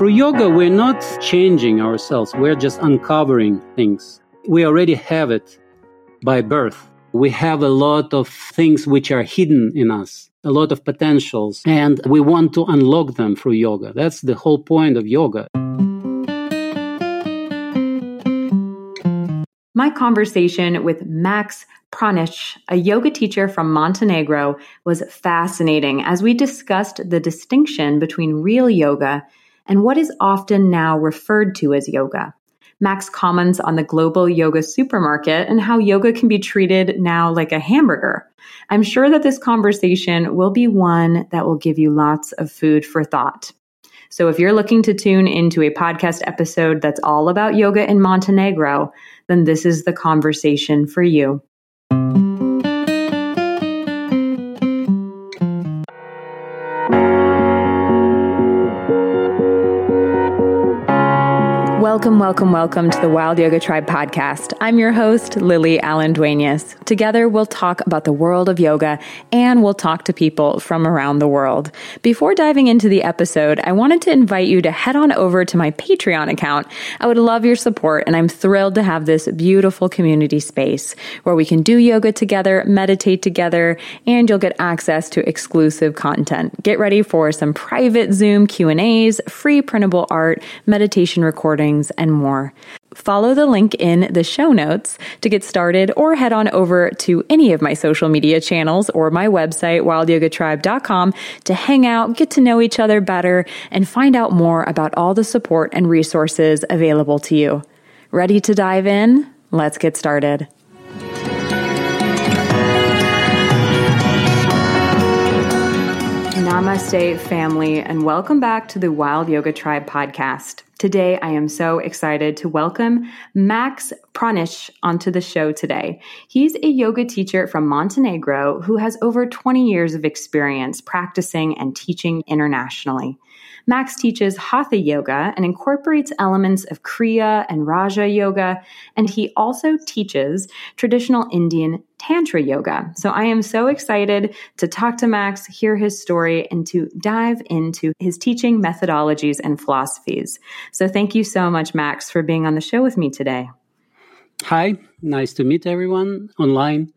Through yoga, we're not changing ourselves, we're just uncovering things. We already have it by birth. We have a lot of things which are hidden in us, a lot of potentials, and we want to unlock them through yoga. That's the whole point of yoga. My conversation with Max Pranić, a yoga teacher from Montenegro, was fascinating as we discussed the distinction between real yoga and what is often now referred to as yoga. Max comments on the global yoga supermarket and how yoga can be treated now like a hamburger. I'm sure that this conversation will be one that will give you lots of food for thought. So if you're looking to tune into a podcast episode that's all about yoga in Montenegro, then this is the conversation for you. Welcome, welcome, welcome to the Wild Yoga Tribe podcast. I'm your host, Lily Allen Duenas. Together, we'll talk about the world of yoga and we'll talk to people from around the world. Before diving into the episode, I wanted to invite you to head on over to my Patreon account. I would love your support and I'm thrilled to have this beautiful community space where we can do yoga together, meditate together, and you'll get access to exclusive content. Get ready for some private Zoom Q&As, free printable art, meditation recordings, and more. Follow the link in the show notes to get started or head on over to any of my social media channels or my website, wildyogatribe.com to hang out, get to know each other better, and find out more about all the support and resources available to you. Ready to dive in? Let's get started. Namaste, family, and welcome back to the Wild Yoga Tribe podcast. Today, I am so excited to welcome Max Pranić onto the show today. He's a yoga teacher from Montenegro who has over 20 years of experience practicing and teaching internationally. Max teaches Hatha yoga and incorporates elements of Kriya and Raja yoga, and he also teaches traditional Indian Tantra yoga. So I am so excited to talk to Max, hear his story, and to dive into his teaching methodologies and philosophies. So thank you so much, Max, for being on the show with me today. Hi, nice to meet everyone online.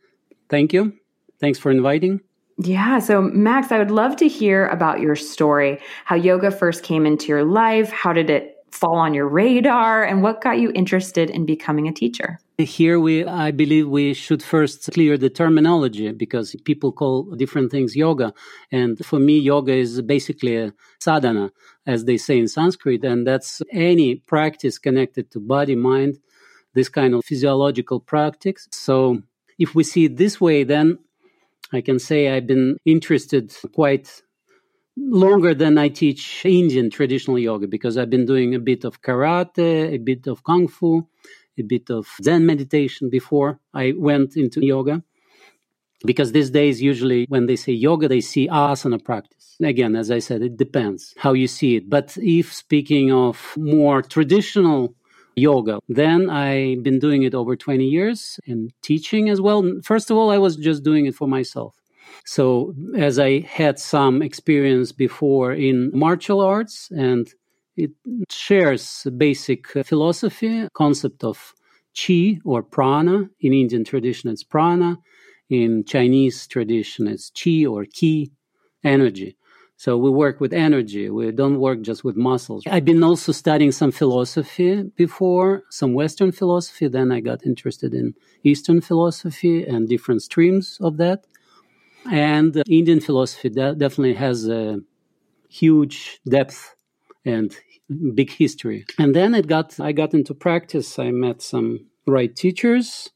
Thank you. Thanks for inviting. Yeah. So, Max, I would love to hear about your story, how yoga first came into your life. How did it fall on your radar? And what got you interested in becoming a teacher? Here, we, I believe we should first clear the terminology because people call different things yoga. And for me, yoga is basically a sadhana, as they say in Sanskrit. And that's any practice connected to body, mind, this kind of physiological practice. So, if we see it this way, then I can say I've been interested quite longer than I teach Indian traditional yoga because I've been doing a bit of karate, a bit of kung fu, a bit of Zen meditation before I went into yoga. Because these days, usually when they say yoga, they see asana practice. Again, as I said, it depends how you see it. But if speaking of more traditional yoga. Then I've been doing it over 20 years and teaching as well. First of all, I was just doing it for myself. So, as I had some experience before in martial arts, and it shares basic philosophy, concept of chi or prana. In Indian tradition, it's prana. In Chinese tradition, it's chi or ki, energy. So we work with energy. We don't work just with muscles. I've been also studying some philosophy before, some Western philosophy. Then I got interested in Eastern philosophy and different streams of that. And uh, Indian philosophy definitely has a huge depth and big history. And then it got, I got into practice. I met some right teachers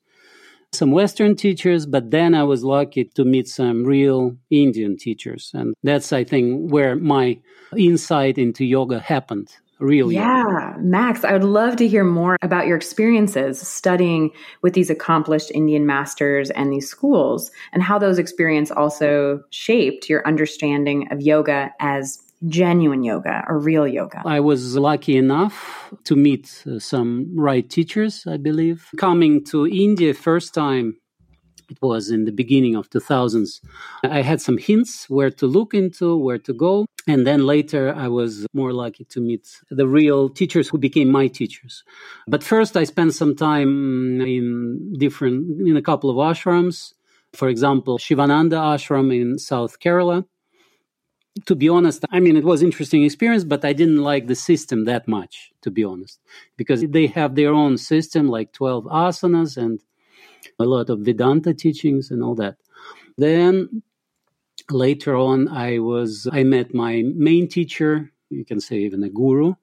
some Western teachers, but then I was lucky to meet some real Indian teachers. And that's, I think, where my insight into yoga happened. really yeah. Max, I would love to hear more about your experiences studying with these accomplished Indian masters and these schools, and how those experiences also shaped your understanding of yoga as genuine yoga or real yoga? I was lucky enough to meet uh, some right teachers, I believe. Coming to India first time, it was in the beginning of 2000s i had some hints where to look into where to go and then later i was more lucky to meet the real teachers who became my teachers but first i spent some time in different in a couple of ashrams for example shivananda ashram in south kerala to be honest i mean it was interesting experience but i didn't like the system that much to be honest because they have their own system like 12 asanas and a lot of vedanta teachings and all that. Then later on i was i met my main teacher you can say even a guru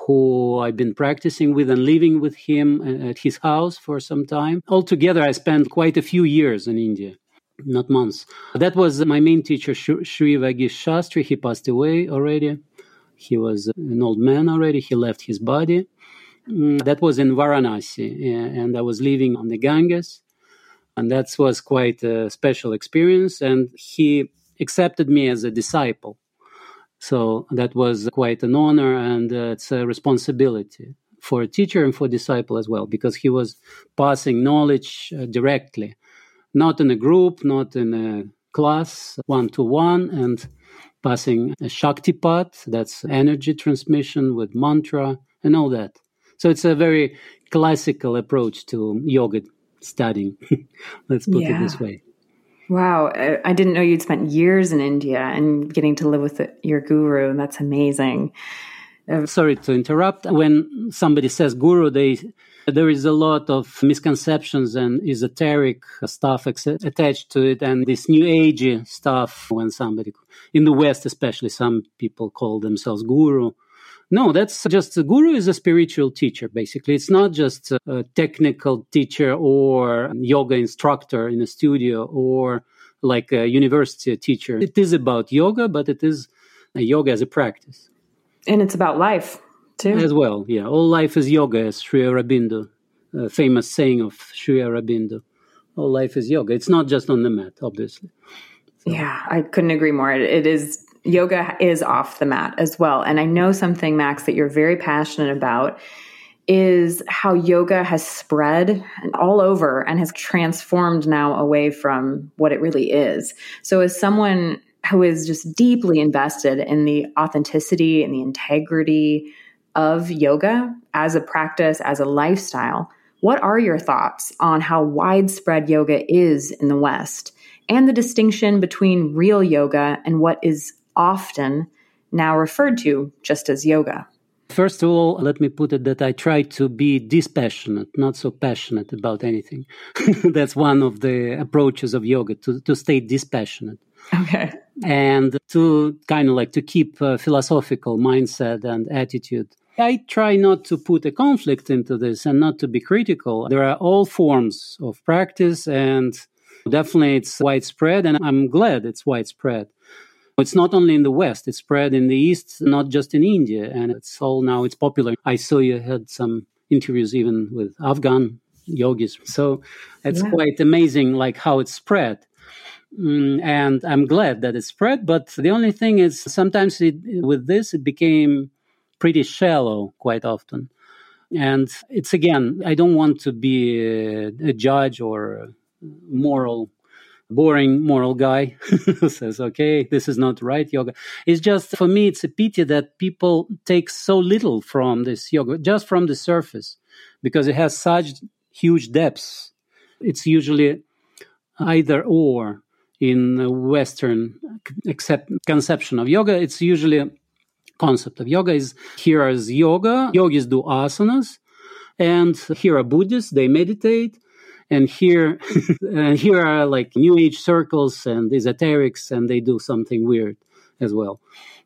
who i've been practicing with and living with him uh, at his house for some time. Altogether i spent quite a few years in india not months. That was my main teacher, Sri Vagish Shastri. He passed away already. He was an old man already. He left his body. Mm, that was in Varanasi, and I was living on the Ganges. And that was quite a special experience. And he accepted me as a disciple. So that was quite an honor and uh, it's a responsibility for a teacher and for disciple as well, because he was passing knowledge uh, directly not in a group, not in a class, one to one, and passing a Shakti Shaktipat, that's energy transmission with mantra and all that. So it's a very classical approach to yoga studying. Let's put yeah. it this way. Wow, I didn't know you'd spent years in India and getting to live with your guru. And that's amazing. Sorry to interrupt. When somebody says guru, they there is a lot of misconceptions and esoteric stuff attached to it, and this new age stuff. When somebody in the West, especially, some people call themselves guru. No, that's just a guru is a spiritual teacher, basically. It's not just a technical teacher or yoga instructor in a studio or like a university teacher. It is about yoga, but it is yoga as a practice. And it's about life too. As well, yeah. All life is yoga, as Sri Aurobindo, a famous saying of Sri Aurobindo. All life is yoga. It's not just on the mat, obviously. So. Yeah, I couldn't agree more. it, it is yoga is off the mat as well. And I know something, Max, that you're very passionate about is how yoga has spread all over and has transformed now away from what it really is. So, as someone who is just deeply invested in the authenticity and the integrity of yoga as a practice, as a lifestyle, what are your thoughts on how widespread yoga is in the West and the distinction between real yoga and what is often now referred to just as yoga? First of all, let me put it that I try to be dispassionate, not so passionate about anything. That's one of the approaches of yoga to, to stay dispassionate. Okay. And to kind of like to keep a philosophical mindset and attitude I try not to put a conflict into this and not to be critical. There are all forms of practice, and definitely it's widespread, and I'm glad it's widespread. It's not only in the West, it's spread in the East, not just in India, and it's all now it's popular. I saw you had some interviews even with Afghan yogis. So it's yeah. quite amazing like how it's spread. Mm, and I'm glad that it spread, but the only thing is sometimes it, with this it became pretty shallow quite often. And it's again, I don't want to be a, a judge or moral, boring moral guy who says, okay, this is not right yoga. It's just, for me, it's a pity that people take so little from this yoga, just from the surface, because it has such huge depths. It's usually either or in Western accept, conception of yoga. It's usually concept of yoga is here is yoga. Yogis do asanas, and here are Buddhists. They meditate, and here and here are like New Age circles and esoterics, and they do something weird as well.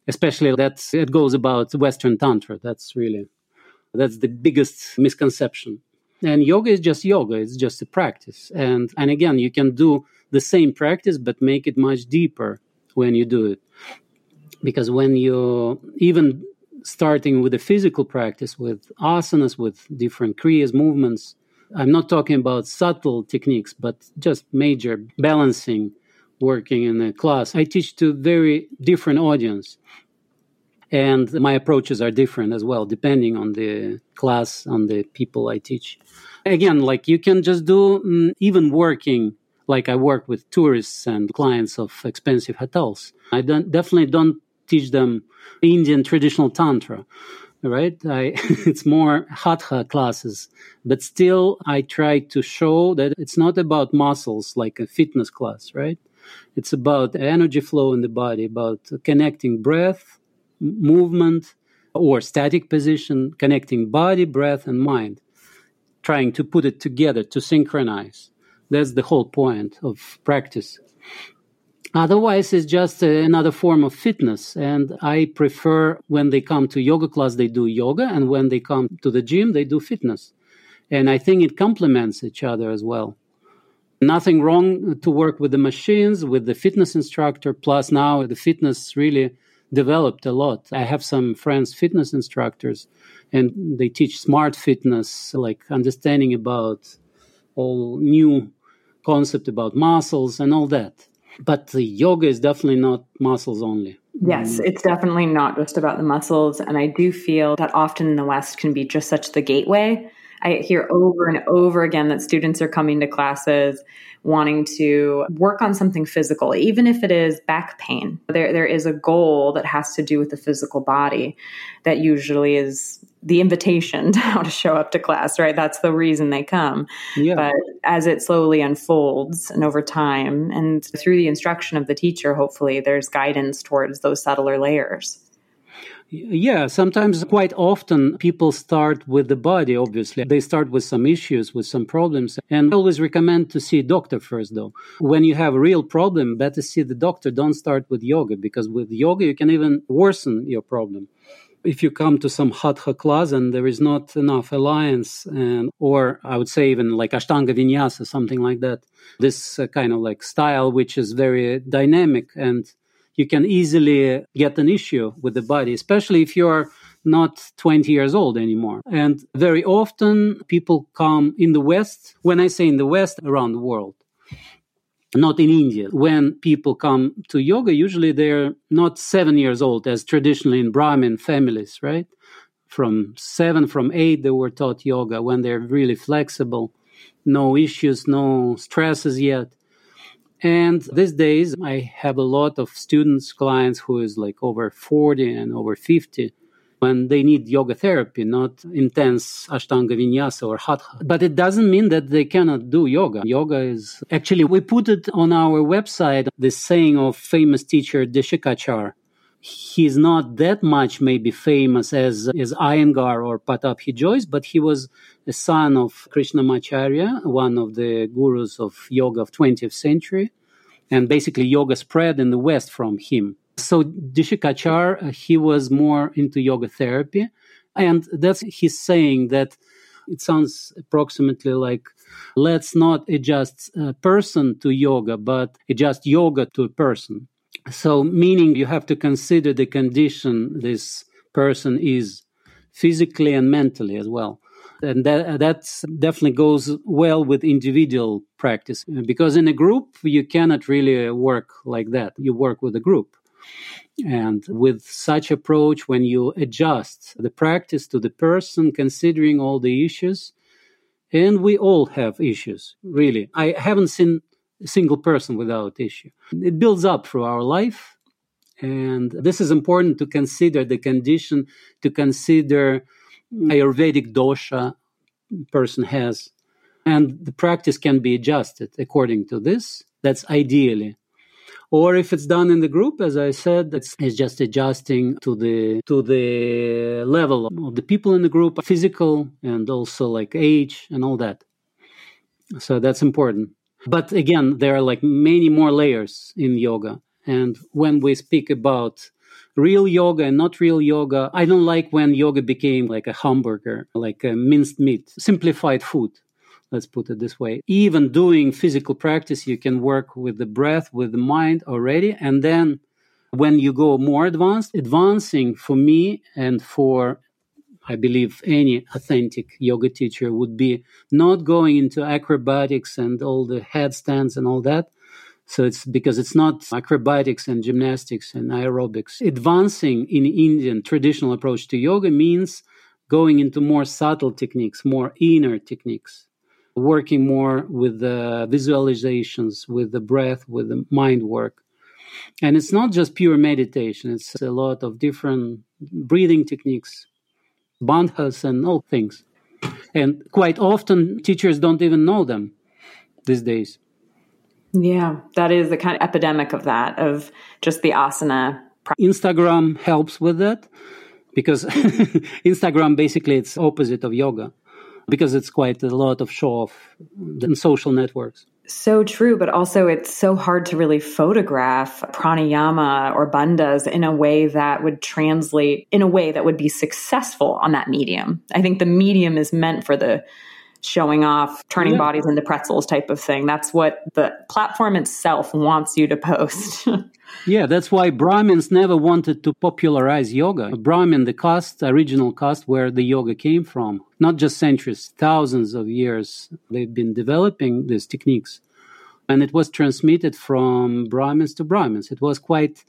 Especially that it goes about Western tantra. That's really that's the biggest misconception. And yoga is just yoga. It's just a practice. And and again, you can do the same practice, but make it much deeper when you do it because when you even starting with a physical practice with asanas with different kriyas movements i'm not talking about subtle techniques but just major balancing working in a class i teach to very different audience and my approaches are different as well depending on the class on the people i teach again like you can just do mm, even working like I work with tourists and clients of expensive hotels. I don't, definitely don't teach them Indian traditional tantra, right? I, it's more hatha classes, but still I try to show that it's not about muscles like a fitness class, right? It's about energy flow in the body, about connecting breath, movement, or static position, connecting body, breath, and mind, trying to put it together to synchronize. That's the whole point of practice. Otherwise, it's just another form of fitness. And I prefer when they come to yoga class, they do yoga. And when they come to the gym, they do fitness. And I think it complements each other as well. Nothing wrong to work with the machines, with the fitness instructor. Plus, now the fitness really developed a lot. I have some friends, fitness instructors, and they teach smart fitness, like understanding about all new concept about muscles and all that. But the yoga is definitely not muscles only. Yes, mm. it's definitely not just about the muscles. And I do feel that often in the West can be just such the gateway. I hear over and over again that students are coming to classes wanting to work on something physical, even if it is back pain. There, there is a goal that has to do with the physical body that usually is the invitation to how to show up to class, right? That's the reason they come. Yeah. But as it slowly unfolds and over time, and through the instruction of the teacher, hopefully there's guidance towards those subtler layers. Yeah, sometimes quite often people start with the body, obviously. They start with some issues, with some problems. And I always recommend to see a doctor first, though. When you have a real problem, better see the doctor. Don't start with yoga because with yoga, you can even worsen your problem if you come to some hatha class and there is not enough alliance and or i would say even like ashtanga vinyasa something like that this uh, kind of like style which is very dynamic and you can easily get an issue with the body especially if you are not 20 years old anymore and very often people come in the west when i say in the west around the world not in India. When people come to yoga, usually they're not seven years old, as traditionally in Brahmin families, right? From seven, from eight, they were taught yoga when they're really flexible, no issues, no stresses yet. And these days, I have a lot of students, clients who is like over 40 and over 50 when they need yoga therapy, not intense Ashtanga Vinyasa or Hatha. But it doesn't mean that they cannot do yoga. Yoga is actually, we put it on our website, the saying of famous teacher Deshikachar. He's not that much maybe famous as, as Iyengar or Pattabhi Jois, but he was a son of Krishnamacharya, one of the gurus of yoga of 20th century. And basically yoga spread in the West from him. So Deshikachar, uh, he was more into yoga therapy. And that's he's saying that it sounds approximately like let's not adjust a person to yoga, but adjust yoga to a person. So, meaning you have to consider the condition this person is physically and mentally as well. And that uh, that's definitely goes well with individual practice because in a group you cannot really work like that. You work with a group. And with such approach, when you adjust the practice to the person, considering all the issues, and we all have issues, really. I haven't seen a single person without issue. It builds up through our life. And this is important to consider the condition, to consider Ayurvedic dosha person has. And the practice can be adjusted according to this. That's ideally or if it's done in the group as i said it's, it's just adjusting to the to the level of the people in the group physical and also like age and all that so that's important but again there are like many more layers in yoga and when we speak about real yoga and not real yoga i don't like when yoga became like a hamburger like a minced meat simplified food let's put it this way. Even doing physical practice, you can work with the breath, with the mind already. And then when you go more advanced, advancing for me and for I believe any authentic yoga teacher would be not going into acrobatics and all the headstands and all that. So it's because it's not acrobatics and gymnastics and aerobics. Advancing in Indian traditional approach to yoga means going into more subtle techniques, more inner techniques working more with the visualizations, with the breath, with the mind work. And it's not just pure meditation, it's a lot of different breathing techniques, bandhas, and all things. And quite often, teachers don't even know them these days. Yeah, that is the kind of epidemic of that, of just the asana. Instagram helps with that because Instagram basically it's opposite of yoga because it's quite a lot of show off in social networks. So true, but also it's so hard to really photograph pranayama or bandhas in a way that would translate in a way that would be successful on that medium. I think the medium is meant for the showing off, turning yeah. bodies into pretzels type of thing. That's what the platform itself wants you to post. yeah, that's why Brahmins never wanted to popularize yoga. Brahmin, the caste, original caste where the yoga came from, not just centuries, thousands of years, they've been developing these techniques. And it was transmitted from Brahmins to Brahmins. It was quite,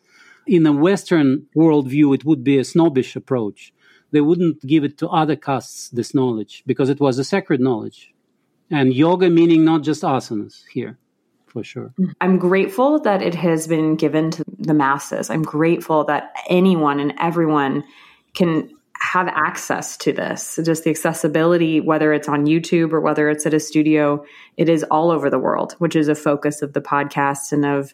in a Western worldview, it would be a snobbish approach they wouldn't give it to other castes, this knowledge, because it was a sacred knowledge. And yoga meaning not just asanas here, for sure. I'm grateful that it has been given to the masses. I'm grateful that anyone and everyone can have access to this. Just the accessibility, whether it's on YouTube or whether it's at a studio, it is all over the world, which is a focus of the podcast and of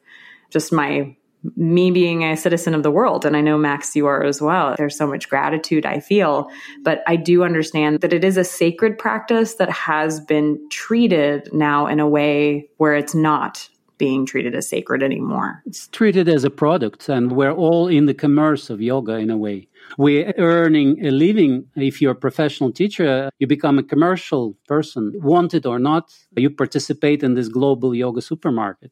just my me being a citizen of the world, and I know Max, you are as well. There's so much gratitude I feel, but I do understand that it is a sacred practice that has been treated now in a way where it's not being treated as sacred anymore. It's treated as a product, and we're all in the commerce of yoga in a way. We're earning a living. If you're a professional teacher, you become a commercial person. wanted or not, you participate in this global yoga supermarket.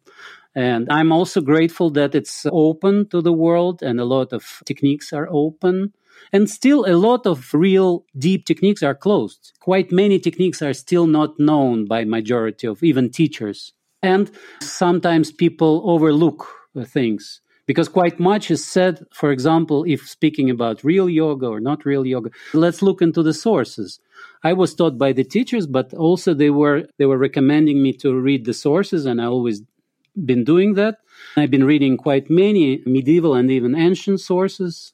And I'm also grateful that it's open to the world and a lot of techniques are open. And still, a lot of real deep techniques are closed. Quite many techniques are still not known by majority of even teachers. And sometimes people overlook things because quite much is said for example if speaking about real yoga or not real yoga let's look into the sources i was taught by the teachers but also they were they were recommending me to read the sources and i always been doing that. I've been reading quite many medieval and even ancient sources,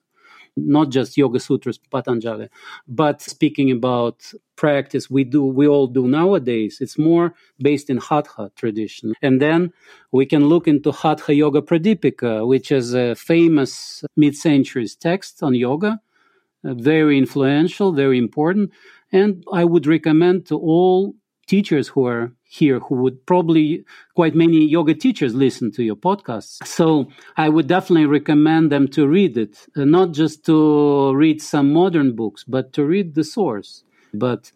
not just Yoga Sutras, Patanjali, but speaking about practice we do we all do nowadays. It's more based in hatha tradition. And then we can look into hatha yoga pradipika which is a famous mid-centuries text on yoga uh, very influential very important. And i would recommend to all teachers who are here who would probably quite many yoga teachers listen to your podcasts so i would definitely recommend them to read it. Uh, not just to read some modern books but to read the source. But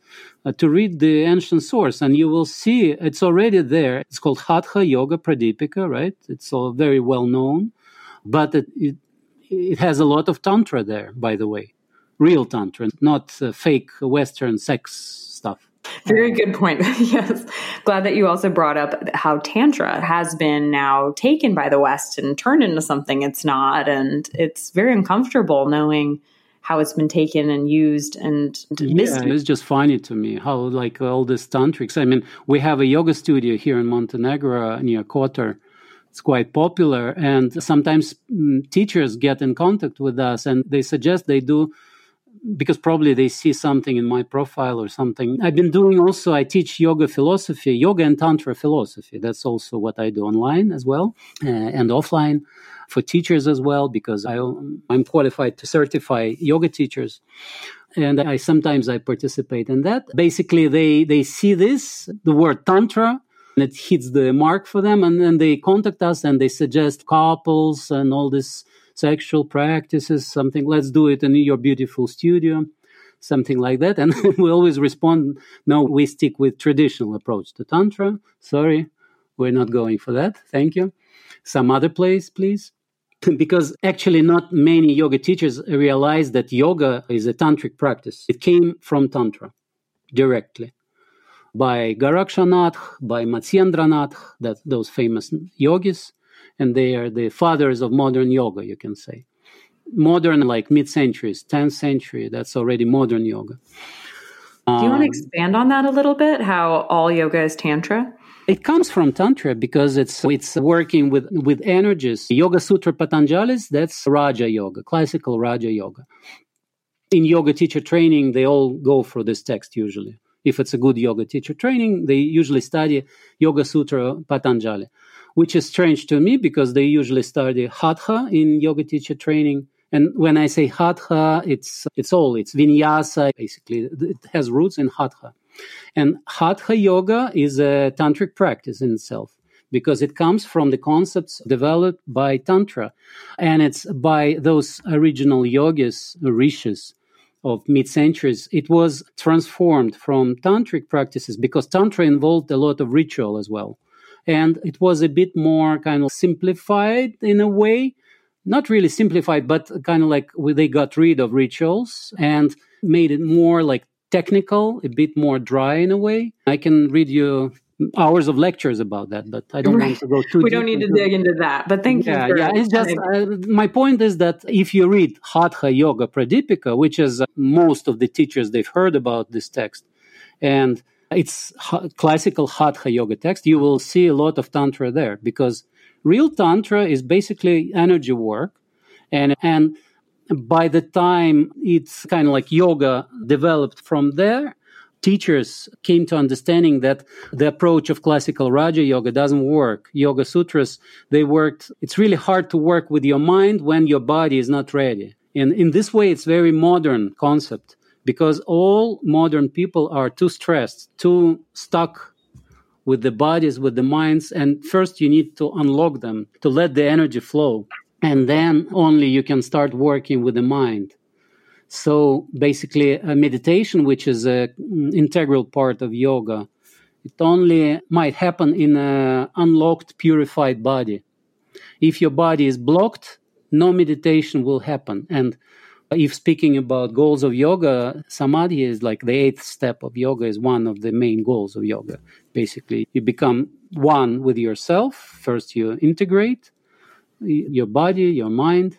uh, to read the ancient source and you will see it's already there. It's called hatha yoga pradipika right? It's all very well known but it, it, it has a lot of tantra there by the way. Real tantra not uh, fake western sex very good point. yes. Glad that you also brought up how Tantra has been now taken by the West and turned into something it's not. And it's very uncomfortable knowing how it's been taken and used and yeah, it's just funny to me how like all this tantrics. I mean, we have a yoga studio here in Montenegro near Kotor. It's quite popular, and sometimes mm, teachers get in contact with us and they suggest they do because probably they see something in my profile or something. I've been doing also, I teach yoga philosophy, yoga and tantra philosophy. That's also what I do online as well uh, and offline for teachers as well, because I, I'm qualified to certify yoga teachers. And I sometimes I participate in that. Basically, they, they see this, the word tantra, and it hits the mark for them. And then they contact us and they suggest couples and all this sexual practices, something, let's do it in your beautiful studio, something like that. And we always respond, no, we stick with traditional approach to Tantra. Sorry, we're not going for that. Thank you. Some other place, please. because actually not many yoga teachers realize that yoga is a tantric practice. It came from Tantra directly by Gorakshanath, by Matsyendranath, that those famous yogis and they are the fathers of modern yoga, you can say. Modern, like mid centuries, 10th century, that's already modern yoga. Do you want to um, expand on that a little bit? How all yoga is tantra? It comes from tantra because it's it's working with with energies. Yoga Sutra Patanjali's that's Raja Yoga, classical Raja Yoga. In yoga teacher training, they all go for this text usually. If it's a good yoga teacher training, they usually study Yoga Sutra Patanjali, which is strange to me because they usually study Hatha in yoga teacher training and when I say hatha, it's it's all it's vinyasa. Basically, it has roots in hatha, and hatha yoga is a tantric practice in itself because it comes from the concepts developed by tantra, and it's by those original yogis, rishis of mid-centuries. It was transformed from tantric practices because tantra involved a lot of ritual as well, and it was a bit more kind of simplified in a way not really simplified, but kind of like they got rid of rituals and made it more like technical, a bit more dry in a way. I can read you hours of lectures about that, but I don't right. want to go too. We don't need to dig into that, but thank yeah, you. yeah, it's just uh, my point is that if you read Hatha Yoga Pradipika, which is uh, most of the teachers they've heard about this text, and it's classical Hatha Yoga text, you will see a lot of tantra there because Real Tantra is basically energy work. And, and by the time it's kind of like yoga developed from there, teachers came to understanding that the approach of classical Raja Yoga doesn't work. Yoga Sutras, they worked, it's really hard to work with your mind when your body is not ready. And in this way, it's very modern concept because all modern people are too stressed, too stuck with the bodies, with the minds. And first, you need to unlock them to let the energy flow. And then only you can start working with the mind. So basically, meditation, which is an mm, integral part of yoga, it only might happen in an unlocked, purified body. If your body is blocked, no meditation will happen. And if speaking about goals of yoga, samadhi is like the eighth step of yoga, is one of the main goals of yoga. Basically, you become one with yourself. First, you integrate your body, your mind,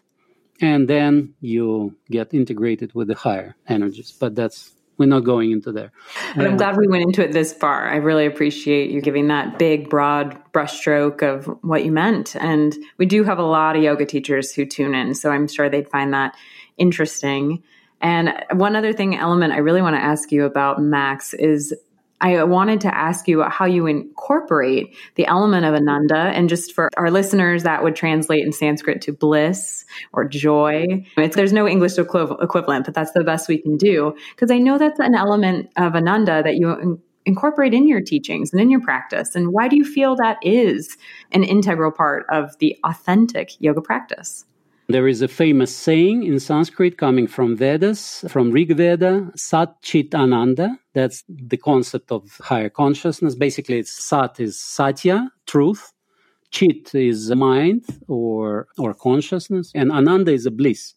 and then you get integrated with the higher energies. But that's we're not going into there. And I'm glad we went into it this far. I really appreciate you giving that big, broad brushstroke of what you meant. And we do have a lot of yoga teachers who tune in, so I'm sure they'd find that interesting. And one other thing, element I really want to ask you about, Max, is I wanted to ask you how you incorporate the element of ananda. And just for our listeners, that would translate in Sanskrit to bliss or joy. It's, there's no English equivalent, but that's the best we can do. Because I know that's an element of ananda that you incorporate in your teachings and in your practice. And why do you feel that is an integral part of the authentic yoga practice? There is a famous saying in Sanskrit coming from Vedas, from Rig Veda, Sat Chit Ananda. That's the concept of higher consciousness. Basically, it's Sat is Satya, truth. Chit is mind or, or consciousness. And Ananda is a bliss.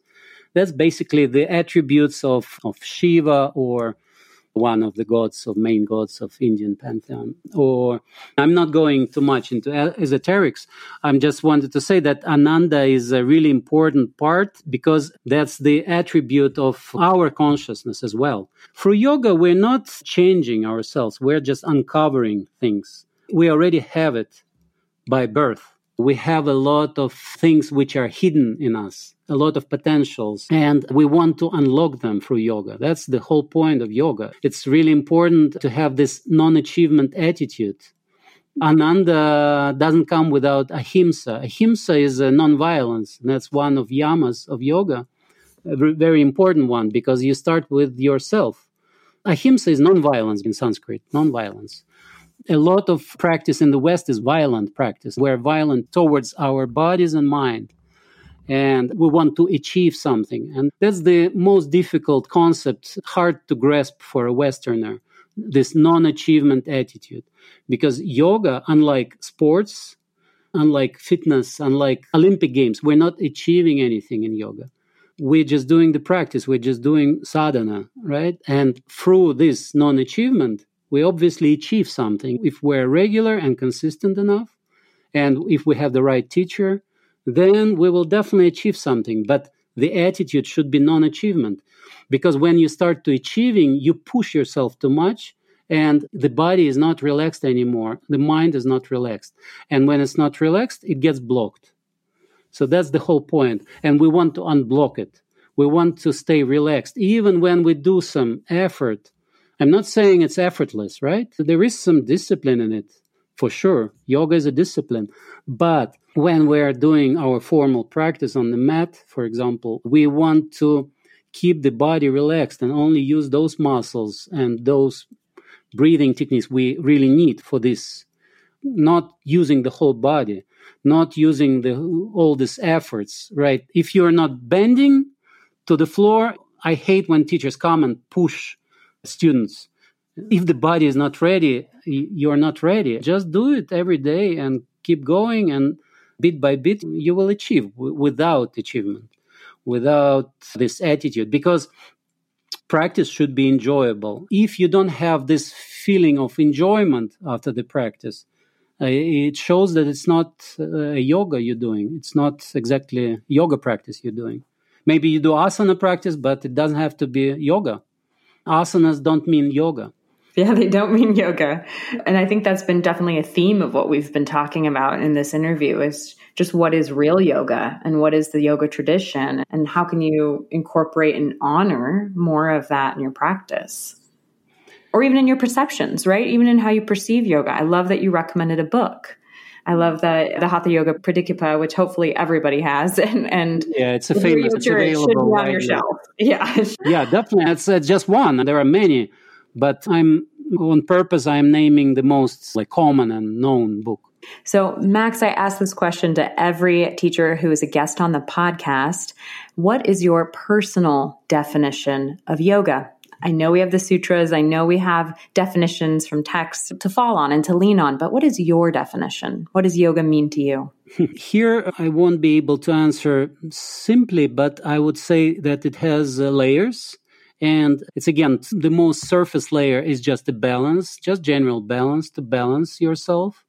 That's basically the attributes of, of Shiva or one of the gods of main gods of Indian pantheon. Or I'm not going too much into esoterics. I'm just wanted to say that Ananda is a really important part because that's the attribute of our consciousness as well. Through yoga, we're not changing ourselves. We're just uncovering things. We already have it by birth we have a lot of things which are hidden in us, a lot of potentials, and we want to unlock them through yoga. That's the whole point of yoga. It's really important to have this non achievement attitude. Ananda doesn't come without ahimsa. Ahimsa is a non-violence. That's one of yamas of yoga, a very important one because you start with yourself. Ahimsa is non-violence in Sanskrit, non-violence a lot of practice in the West is violent practice. We're violent towards our bodies and mind. And we want to achieve something. And that's the most difficult concept, hard to grasp for a Westerner, this non achievement attitude. Because yoga, unlike sports, unlike fitness, unlike Olympic Games, we're not achieving anything in yoga. We're just doing the practice, we're just doing sadhana, right? And through this non achievement, we obviously achieve something if we're regular and consistent enough and if we have the right teacher then we will definitely achieve something but the attitude should be non achievement. Because when you start to achieving, you push yourself too much and the body is not relaxed anymore. The mind is not relaxed. And when it's not relaxed, it gets blocked. So that's the whole point. And we want to unblock it. We want to stay relaxed. Even when we do some effort, I'm not saying it's effortless, right? There is some discipline in it, for sure. Yoga is a discipline. But when we're doing our formal practice on the mat, for example, we want to keep the body relaxed and only use those muscles and those breathing techniques we really need for this not using the whole body not using the all these efforts right if you're not bending to the floor i hate when teachers come and push students if the body is not ready you're not ready just do it every day and keep going and bit by bit you will achieve without achievement without this attitude because practice should be enjoyable. If you don't have this feeling of enjoyment after the practice, uh, it shows that it's not uh, a yoga you're doing. It's not exactly yoga practice you're doing. Maybe you do asana practice, but it doesn't have to be yoga. Asanas don't mean yoga. Yeah, they don't mean yoga. And I think that's been definitely a theme of what we've been talking about in this interview is just what is real yoga and what is the yoga tradition and how can you incorporate and honor more of that in your practice or even in your perceptions, right? Even in how you perceive yoga. I love that you recommended a book. I love the the Hatha Yoga Pradipika, which hopefully everybody has, and and yeah, it's a famous. It's available be on your shelf. Yeah, yeah, definitely. It's uh, just one. There are many, but I'm on purpose. I'm naming the most like common and known book. So, Max, I ask this question to every teacher who is a guest on the podcast. What is your personal definition of yoga? I know we have the sutras, I know we have definitions from texts to fall on and to lean on, but what is your definition? What does yoga mean to you? Here, I won't be able to answer simply, but I would say that it has uh, layers. And it's again, the most surface layer is just the balance, just general balance to balance yourself.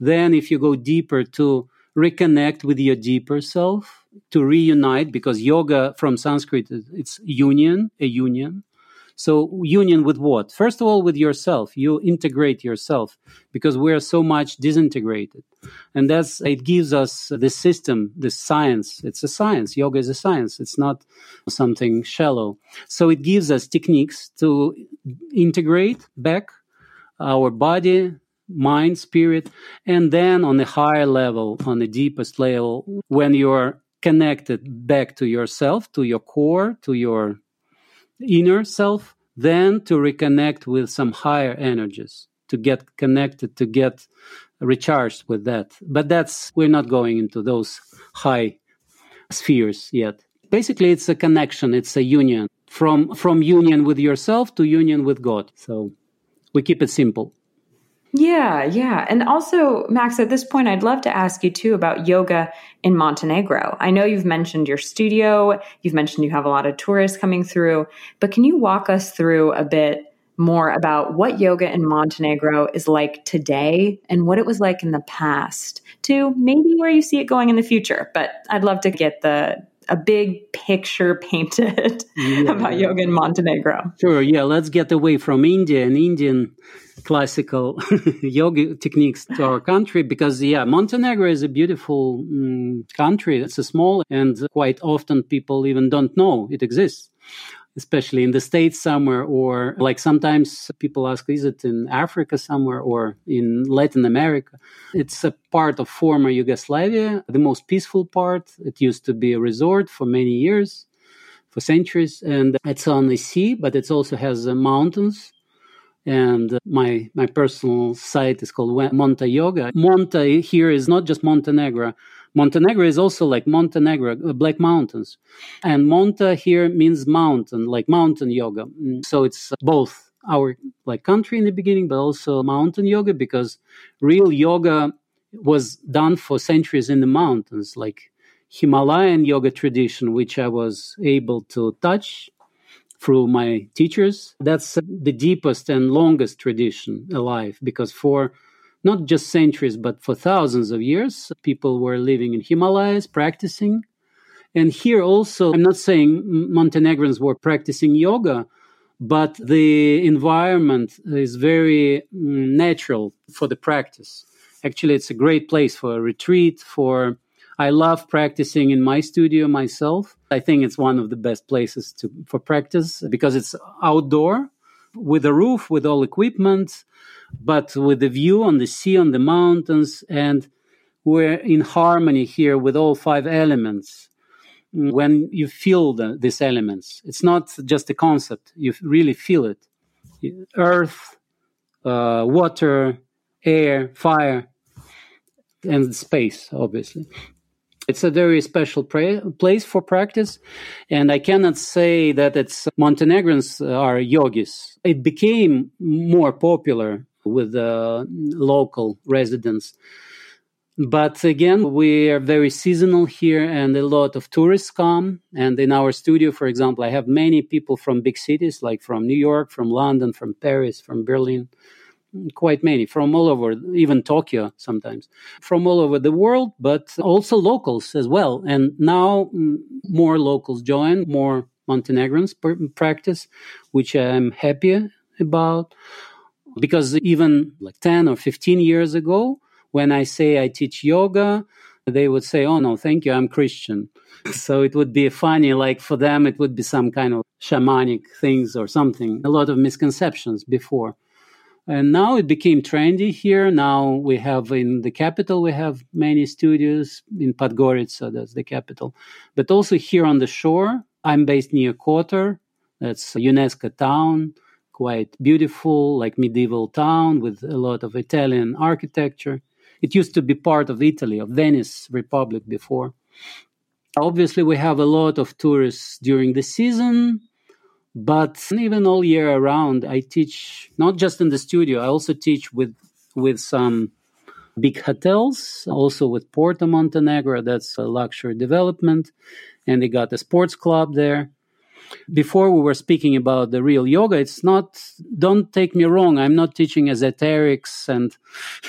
Then, if you go deeper to reconnect with your deeper self, to reunite, because yoga from Sanskrit, it's union, a union. So, union with what? First of all, with yourself. You integrate yourself because we're so much disintegrated. And that's, it gives us this system, this science. It's a science. Yoga is a science. It's not something shallow. So, it gives us techniques to integrate back our body, mind, spirit, and then on a higher level, on the deepest level, when you're connected back to yourself, to your core, to your inner self, then to reconnect with some higher energies, to get connected, to get recharged with that. But that's, we're not going into those high spheres yet. Basically, it's a connection, it's a union from, from union with yourself to union with God. So we keep it simple. Yeah, yeah. And also, Max, at this point, I'd love to ask you too about yoga in Montenegro. I know you've mentioned your studio, you've mentioned you have a lot of tourists coming through, but can you walk us through a bit more about what yoga in Montenegro is like today and what it was like in the past to maybe where you see it going in the future? But I'd love to get the a big picture painted yeah. about yoga in Montenegro. Sure, yeah. Let's get away from India and Indian classical yoga techniques to our country because, yeah, Montenegro is a beautiful um, country. It's a small and quite often people even don't know it exists especially in the States somewhere, or like sometimes people ask, is it in Africa somewhere or in Latin America? It's a part of former Yugoslavia, the most peaceful part. It used to be a resort for many years, for centuries, and it's on the sea, but it also has uh, mountains and my my personal site is called Monta Yoga. Monta here is not just Montenegro. Montenegro is also like Montenegro, uh, Black Mountains, and Monta here means mountain, like mountain yoga. Mm, so it's both our like country in the beginning, but also mountain yoga because real yoga was done for centuries in the mountains, like Himalayan yoga tradition, which I was able to touch through my teachers. That's the deepest and longest tradition alive because for not just centuries, but for thousands of years, people were living in Himalayas, practicing. And here also, I'm not saying Montenegrins were practicing yoga, but the environment is very mm, natural for the practice. Actually, it's a great place for a retreat, for I love practicing in my studio myself. I think it's one of the best places to for practice because it's outdoor with a roof, with all equipment, but with the view on the sea, on the mountains, and we're in harmony here with all five elements. When you feel the, these elements, it's not just a concept; you really feel it. Earth, uh, water, air, fire, and space, obviously. It's a very special pra- place for practice, and I cannot say that it's Montenegrins are yogis. It became more popular with the local residents. But again, we are very seasonal here, and a lot of tourists come. And in our studio, for example, I have many people from big cities, like from New York, from London, from Paris, from Berlin quite many from all over, even Tokyo sometimes, from all over the world, but also locals as well. And now mm, more locals join, more Montenegrins practice, which I'm happy about. Because even like 10 or 15 years ago, when I say I teach yoga, they would say, Oh, no, thank you, I'm Christian. so it would be funny, like for them, it would be some kind of shamanic things or something, a lot of misconceptions before. And now it became trendy here. Now we have in the capital, we have many studios in Podgorica, that's the capital. But also here on the shore, I'm based near Kotor, that's UNESCO town, quite beautiful, like medieval town with a lot of Italian architecture. It used to be part of Italy, of Venice Republic before. Obviously, we have a lot of tourists during the season but even all year around, I teach not just in the studio. I also teach with with some big hotels, also with Porto Montenegro. That's a luxury development, and they got a sports club there before we were speaking about the real yoga it's not don't take me wrong i'm not teaching esoterics and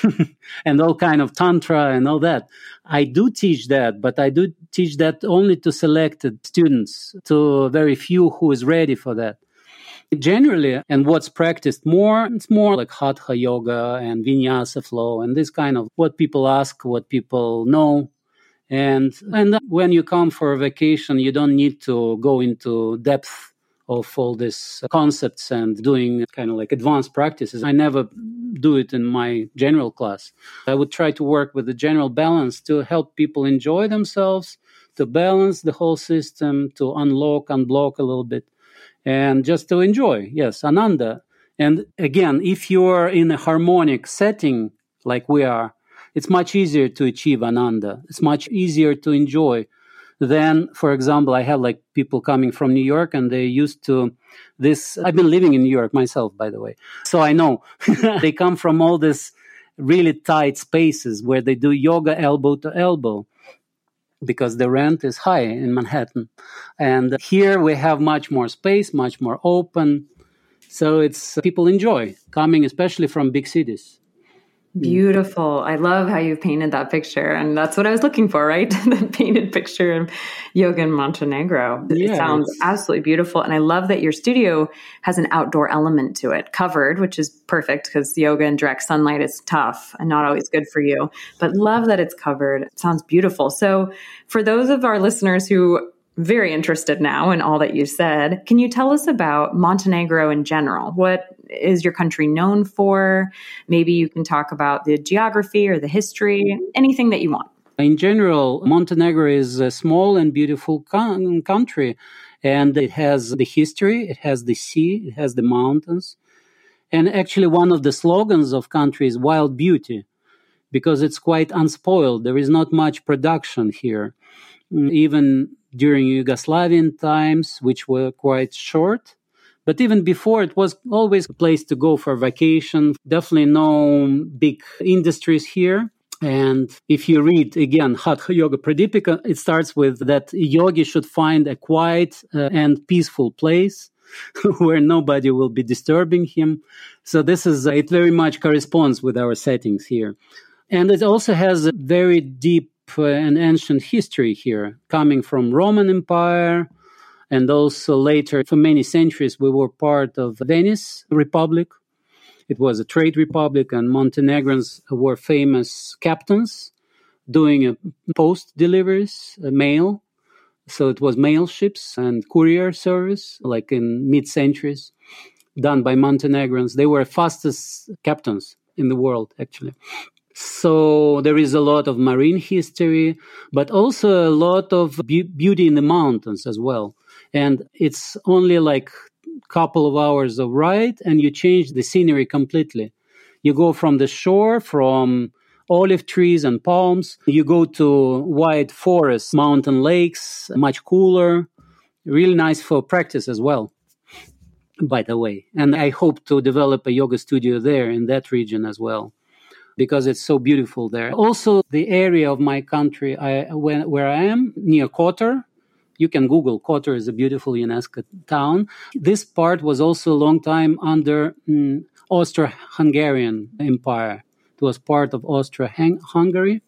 and all kind of tantra and all that. I do teach that but i do teach that only to selected students to very few who is ready for that. Generally and what's practiced more it's more like hatha yoga and vinyasa flow and this kind of what people ask what people know and and when you come for a vacation, you don't need to go into depth of all these concepts and doing kind of like advanced practices. I never do it in my general class. I would try to work with the general balance to help people enjoy themselves, to balance the whole system, to unlock, unblock a little bit, and just to enjoy. Yes, Ananda. And again, if you're in a harmonic setting like we are, it's much easier to achieve ananda. It's much easier to enjoy than, for example, I have like people coming from New York and they used to this. I've been living in New York myself, by the way. So I know they come from all this really tight spaces where they do yoga elbow to elbow because the rent is high in Manhattan. And here we have much more space, much more open. So it's people enjoy coming, especially from big cities. Mm. Beautiful. I love how you've painted that picture. And that's what I was looking for, right? the painted picture of yoga in Montenegro. Yeah, it sounds absolutely beautiful. And I love that your studio has an outdoor element to it, covered, which is perfect because yoga in direct sunlight is tough and not always good for you. But love that it's covered. It sounds beautiful. So for those of our listeners who very interested now in all that you said. Can you tell us about Montenegro in general? What is your country known for? Maybe you can talk about the geography or the history, anything that you want. In general, Montenegro is a small and beautiful con- country, and it has the history, it has the sea, it has the mountains. And actually, one of the slogans of country is wild beauty because it's quite unspoiled. There is not much production here. Mm, even during Yugoslavian times, which were quite short. But even before, it was always a place to go for vacation. Definitely no big industries here. And if you read again Hatha Yoga Pradipika, it starts with that yogi should find a quiet uh, and peaceful place where nobody will be disturbing him. So this is, uh, it very much corresponds with our settings here. And it also has a very deep an ancient history here, coming from Roman Empire, and also later, for many centuries, we were part of Venice Republic. It was a trade republic, and Montenegrins were famous captains doing a post deliveries, mail. So it was mail ships and courier service, like in mid centuries, done by Montenegrins. They were fastest captains in the world, actually. So there is a lot of marine history, but also a lot of be- beauty in the mountains as well. And it's only like couple of hours of ride, and you change the scenery completely. You go from the shore, from olive trees and palms. You go to wide forests, mountain lakes, much cooler. Really nice for practice as well, by the way. And I hope to develop a yoga studio there in that region as well because it's so beautiful there. Also, the area of my country I, where, where I am, near Kotor, you can Google Kotor is a beautiful UNESCO town. This part was also a long time under mm, Austro-Hungarian Empire. It was part of Austro-Hungary.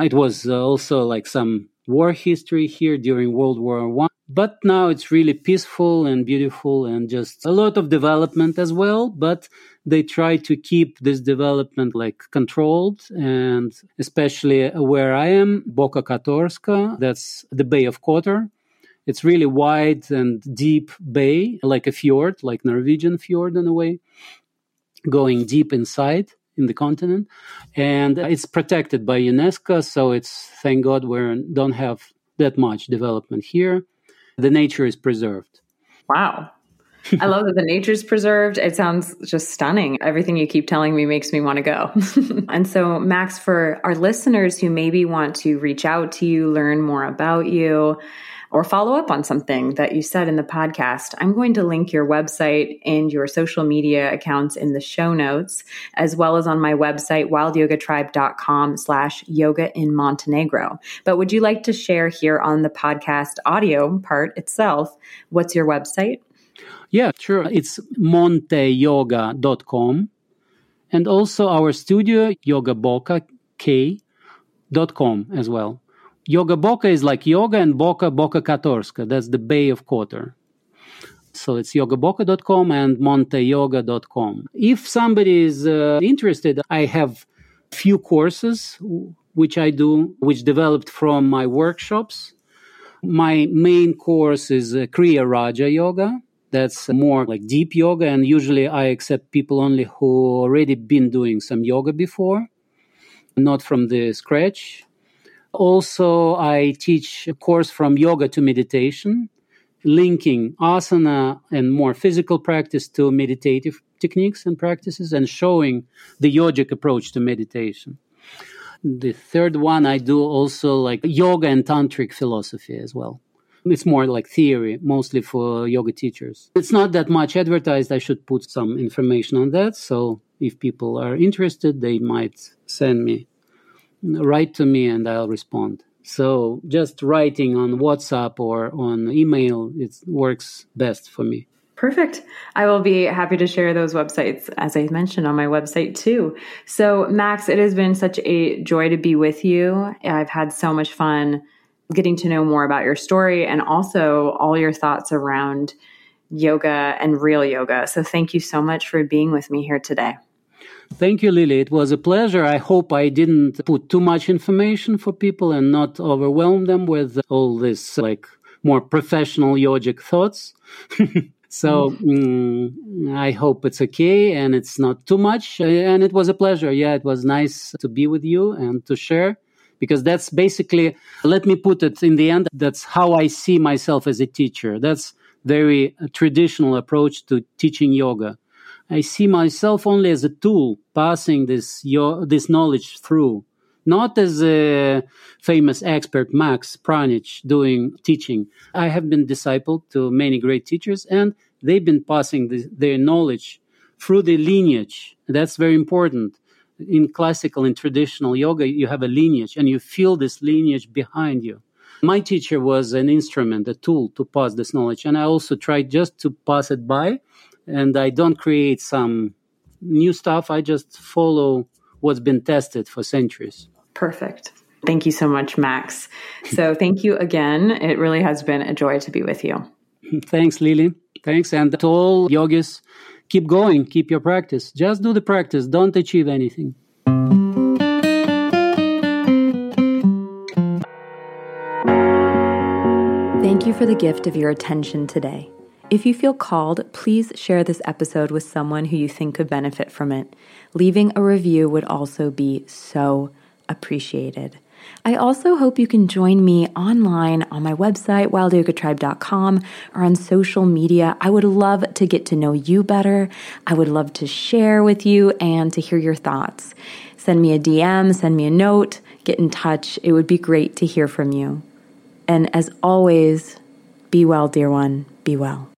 It was uh, also like some war history here during World War One. But now it's really peaceful and beautiful and just a lot of development as well. But they try to keep this development like controlled and especially where I am, Boka Kotorska, that's the Bay of Kotor. It's really wide and deep bay, like a fjord, like Norwegian fjord in a way, going deep inside in the continent. And it's protected by UNESCO, so it's thank God we don't have that much development here. The nature is preserved. Wow. I love that the nature's preserved. It sounds just stunning. Everything you keep telling me makes me want to go. and so, Max, for our listeners who maybe want to reach out to you, learn more about you, or follow up on something that you said in the podcast, I'm going to link your website and your social media accounts in the show notes, as well as on my website, wildyogatribe.com slash yoga in Montenegro. But would you like to share here on the podcast audio part itself? What's your website? Yeah, sure. It's monteyoga.com. And also our studio, yogaboka.k.com as well. Yoga Boka is like yoga and Boka Boka Kotorska. That's the Bay of Kotor. So it's yogaboka.com and monteyoga.com. If somebody is uh, interested, I have few courses which I do, which developed from my workshops. My main course is uh, Kriya Raja Yoga. That's more like deep yoga, and usually I accept people only who already been doing some yoga before, not from the scratch. Also, I teach a course from yoga to meditation, linking asana and more physical practice to meditative techniques and practices and showing the yogic approach to meditation. The third one, I do also like yoga and tantric philosophy as well. It's more like theory, mostly for yoga teachers. It's not that much advertised. I should put some information on that. So if people are interested, they might send me write to me and I'll respond. So just writing on WhatsApp or on email, it works best for me. Perfect. I will be happy to share those websites, as I mentioned, on my website too. So, Max, it has been such a joy to be with you. I've had so much fun getting to know more about your story and also all your thoughts around yoga and real yoga. So, thank you so much for being with me here today. Thank you, Lily. It was a pleasure. I hope I didn't put too much information for people and not overwhelm them with all this like more professional yogic thoughts. so mm, I hope it's okay and it's not too much. And it was a pleasure. Yeah, it was nice to be with you and to share because that's basically, let me put it in the end, that's how I see myself as a teacher. That's very traditional approach to teaching yoga I see myself only as a tool passing this your, this knowledge through, not as a famous expert Max Pranić doing teaching. I have been discipled to many great teachers, and they've been passing the, their knowledge through the lineage. That's very important. In classical and traditional yoga, you have a lineage, and you feel this lineage behind you. My teacher was an instrument, a tool to pass this knowledge, and I also tried just to pass it by and I don't create some new stuff. I just follow what's been tested for centuries. Perfect. Thank you so much, Max. So thank you again. It really has been a joy to be with you. Thanks, Lily. Thanks. And to all yogis, keep going, keep your practice. Just do the practice, don't achieve anything. Thank you for the gift of your attention today. If you feel called, please share this episode with someone who you think could benefit from it. Leaving a review would also be so appreciated. I also hope you can join me online on my website, wildyogatribe.com, or on social media. I would love to get to know you better. I would love to share with you and to hear your thoughts. Send me a DM, send me a note, get in touch. It would be great to hear from you. And as always, be well, dear one, be well.